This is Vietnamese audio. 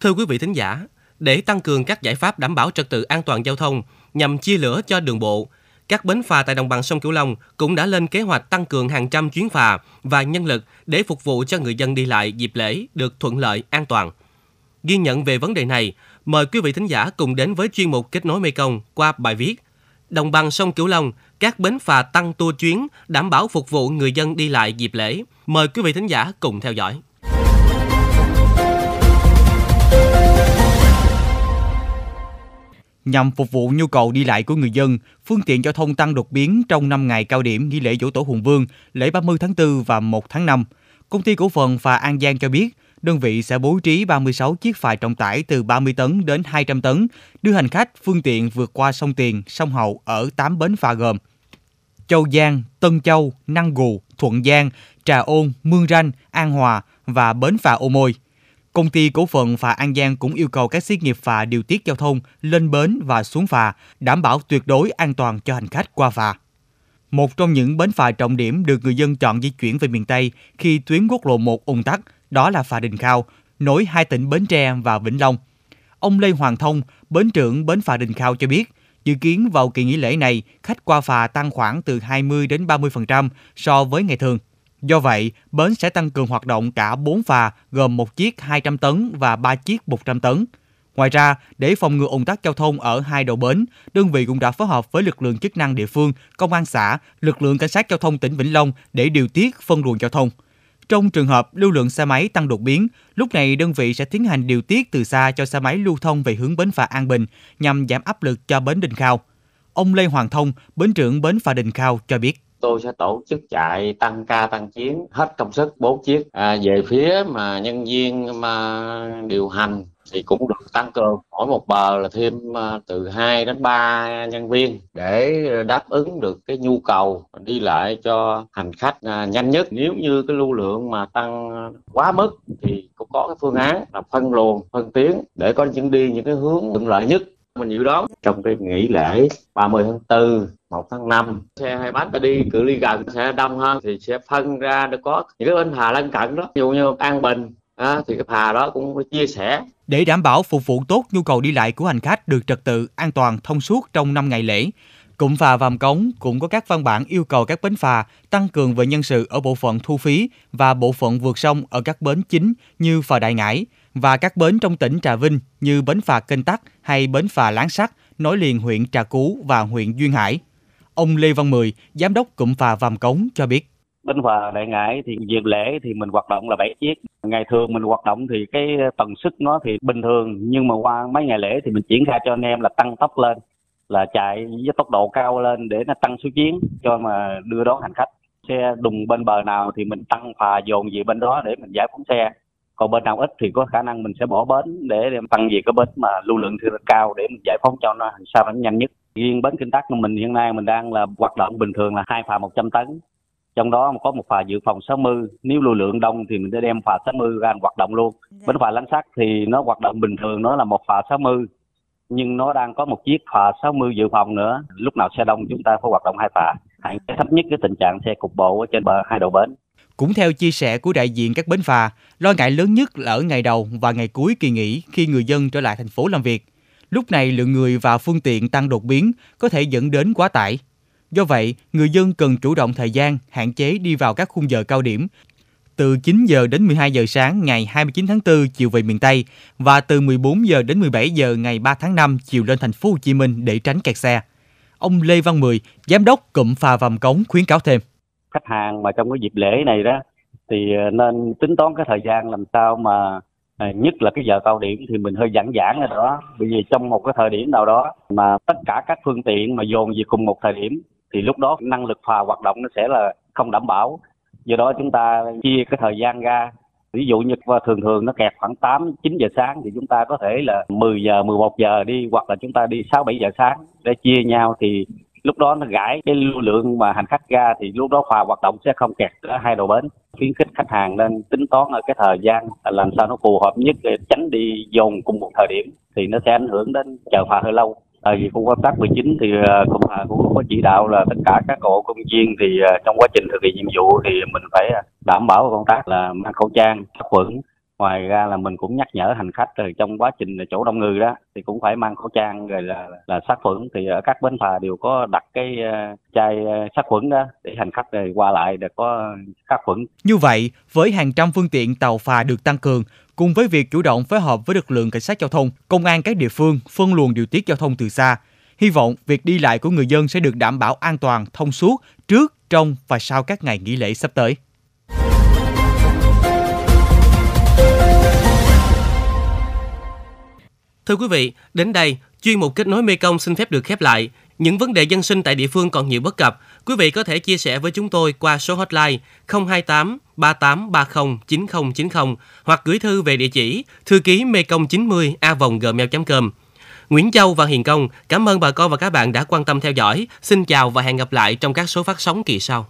Thưa quý vị thính giả, để tăng cường các giải pháp đảm bảo trật tự an toàn giao thông nhằm chia lửa cho đường bộ, các bến phà tại đồng bằng sông Cửu Long cũng đã lên kế hoạch tăng cường hàng trăm chuyến phà và nhân lực để phục vụ cho người dân đi lại dịp lễ được thuận lợi, an toàn. Ghi nhận về vấn đề này, mời quý vị thính giả cùng đến với chuyên mục Kết nối Mekong qua bài viết Đồng bằng sông Cửu Long, các bến phà tăng tour chuyến đảm bảo phục vụ người dân đi lại dịp lễ. Mời quý vị thính giả cùng theo dõi. Nhằm phục vụ nhu cầu đi lại của người dân, phương tiện giao thông tăng đột biến trong 5 ngày cao điểm nghỉ lễ Dỗ Tổ Hùng Vương, lễ 30 tháng 4 và 1 tháng 5. Công ty cổ phần phà An Giang cho biết, đơn vị sẽ bố trí 36 chiếc phà trọng tải từ 30 tấn đến 200 tấn, đưa hành khách phương tiện vượt qua sông Tiền, sông Hậu ở 8 bến phà gồm Châu Giang, Tân Châu, Năng Gù, Thuận Giang, Trà Ôn, Mương Ranh, An Hòa và bến phà Ô Môi. Công ty cổ phần phà An Giang cũng yêu cầu các xí nghiệp phà điều tiết giao thông lên bến và xuống phà, đảm bảo tuyệt đối an toàn cho hành khách qua phà. Một trong những bến phà trọng điểm được người dân chọn di chuyển về miền Tây khi tuyến quốc lộ 1 ùn tắc, đó là phà Đình Khao, nối hai tỉnh Bến Tre và Vĩnh Long. Ông Lê Hoàng Thông, bến trưởng bến phà Đình Khao cho biết, dự kiến vào kỳ nghỉ lễ này, khách qua phà tăng khoảng từ 20 đến 30% so với ngày thường. Do vậy, bến sẽ tăng cường hoạt động cả 4 phà gồm một chiếc 200 tấn và 3 chiếc 100 tấn. Ngoài ra, để phòng ngừa ủng tắc giao thông ở hai đầu bến, đơn vị cũng đã phối hợp với lực lượng chức năng địa phương, công an xã, lực lượng cảnh sát giao thông tỉnh Vĩnh Long để điều tiết phân luồng giao thông. Trong trường hợp lưu lượng xe máy tăng đột biến, lúc này đơn vị sẽ tiến hành điều tiết từ xa cho xe máy lưu thông về hướng bến phà An Bình nhằm giảm áp lực cho bến Đình Khao. Ông Lê Hoàng Thông, bến trưởng bến phà Đình Khao cho biết tôi sẽ tổ chức chạy tăng ca tăng chiến hết công sức bốn chiếc. À, về phía mà nhân viên mà điều hành thì cũng được tăng cường. Mỗi một bờ là thêm à, từ 2 đến 3 nhân viên để đáp ứng được cái nhu cầu đi lại cho hành khách à, nhanh nhất. Nếu như cái lưu lượng mà tăng quá mức thì cũng có cái phương án là phân luồng phân tuyến để có những đi những cái hướng thuận lợi nhất mình dự đoán trong cái nghỉ lễ 30 tháng 4 1 tháng 5 xe hai bánh đi cự ly gần sẽ đông hơn thì sẽ phân ra được có những cái bến phà lân cận đó. Ví dụ như An Bình đó, thì cái phà đó cũng chia sẻ. Để đảm bảo phục vụ tốt nhu cầu đi lại của hành khách được trật tự, an toàn, thông suốt trong 5 ngày lễ. Cụm phà Vàm Cống cũng có các văn bản yêu cầu các bến phà tăng cường về nhân sự ở bộ phận thu phí và bộ phận vượt sông ở các bến chính như phà Đại Ngãi và các bến trong tỉnh Trà Vinh như bến phà Kênh Tắc hay bến phà Láng Sắt nối liền huyện Trà Cú và huyện Duyên Hải. Ông Lê Văn Mười, giám đốc cụm phà Vàm Cống cho biết. Bến phà đại ngãi thì dịp lễ thì mình hoạt động là 7 chiếc. Ngày thường mình hoạt động thì cái tần suất nó thì bình thường nhưng mà qua mấy ngày lễ thì mình triển khai cho anh em là tăng tốc lên là chạy với tốc độ cao lên để nó tăng số chuyến cho mà đưa đón hành khách. Xe đùng bên bờ nào thì mình tăng phà dồn về bên đó để mình giải phóng xe còn bên nào ít thì có khả năng mình sẽ bỏ bến để tăng về cái bến mà lưu lượng thì cao để mình giải phóng cho nó sao nó nhanh nhất. Riêng bến kinh tắc của mình hiện nay mình đang là hoạt động bình thường là hai phà 100 tấn. Trong đó có một phà dự phòng 60 nếu lưu lượng đông thì mình sẽ đem phà 60 ra hoạt động luôn. Dạ. bến phà lánh sắt thì nó hoạt động bình thường nó là một phà 60 nhưng nó đang có một chiếc phà 60 dự phòng nữa. Lúc nào xe đông chúng ta phải hoạt động hai phà. Hạn chế thấp nhất cái tình trạng xe cục bộ ở trên bờ hai đầu bến cũng theo chia sẻ của đại diện các bến phà, lo ngại lớn nhất là ở ngày đầu và ngày cuối kỳ nghỉ khi người dân trở lại thành phố làm việc. Lúc này lượng người và phương tiện tăng đột biến có thể dẫn đến quá tải. Do vậy, người dân cần chủ động thời gian, hạn chế đi vào các khung giờ cao điểm từ 9 giờ đến 12 giờ sáng ngày 29 tháng 4 chiều về miền Tây và từ 14 giờ đến 17 giờ ngày 3 tháng 5 chiều lên thành phố Hồ Chí Minh để tránh kẹt xe. Ông Lê Văn Mười, giám đốc cụm phà Vàm Cống khuyến cáo thêm. Khách hàng mà trong cái dịp lễ này đó thì ờ, nên tính toán cái thời gian làm sao mà À, nhất là cái giờ cao điểm thì mình hơi giãn giãn rồi đó. Bởi vì trong một cái thời điểm nào đó mà tất cả các phương tiện mà dồn về cùng một thời điểm thì lúc đó năng lực phà hoạt động nó sẽ là không đảm bảo. Do đó chúng ta chia cái thời gian ra. Ví dụ như thường thường nó kẹt khoảng 8 9 giờ sáng thì chúng ta có thể là 10 giờ 11 giờ đi hoặc là chúng ta đi 6 7 giờ sáng để chia nhau thì lúc đó nó gãi cái lưu lượng mà hành khách ra thì lúc đó phà hoạt động sẽ không kẹt ở hai đầu bến, khuyến khích khách hàng nên tính toán ở cái thời gian làm sao nó phù hợp nhất để tránh đi dồn cùng một thời điểm thì nó sẽ ảnh hưởng đến chờ phà hơi lâu. Tại vì khu công tác 19 thì ờ, cũng là cũng có chỉ đạo là tất cả các hộ công viên thì ờ, trong quá trình thực hiện nhiệm vụ thì mình phải ờ, đảm bảo công tác là mang khẩu trang, sát khuẩn ngoài ra là mình cũng nhắc nhở hành khách rồi trong quá trình là chỗ đông người đó thì cũng phải mang khẩu trang rồi là là sát khuẩn thì ở các bến phà đều có đặt cái ờ, chai ờ, sát khuẩn đó để hành khách rồi qua lại để có sát khuẩn. Như vậy, với hàng trăm phương tiện tàu phà được tăng cường cùng với việc chủ động phối hợp với lực lượng cảnh sát giao thông, công an các địa phương phân luồng điều tiết giao thông từ xa, hy vọng việc đi lại của người dân sẽ được đảm bảo an toàn, thông suốt trước, trong và sau các ngày nghỉ lễ sắp tới. Thưa quý vị, đến đây, chuyên mục kết nối Mekong xin phép được khép lại. Những vấn đề dân sinh tại địa phương còn nhiều bất cập. Quý vị có thể chia sẻ với chúng tôi qua số hotline 028 3830 9090 hoặc gửi thư về địa chỉ thư ký mekong 90 a gmail.com. Nguyễn Châu và Hiền Công, cảm ơn bà con và các bạn đã quan tâm theo dõi. Xin chào và hẹn gặp lại trong các số phát sóng kỳ sau.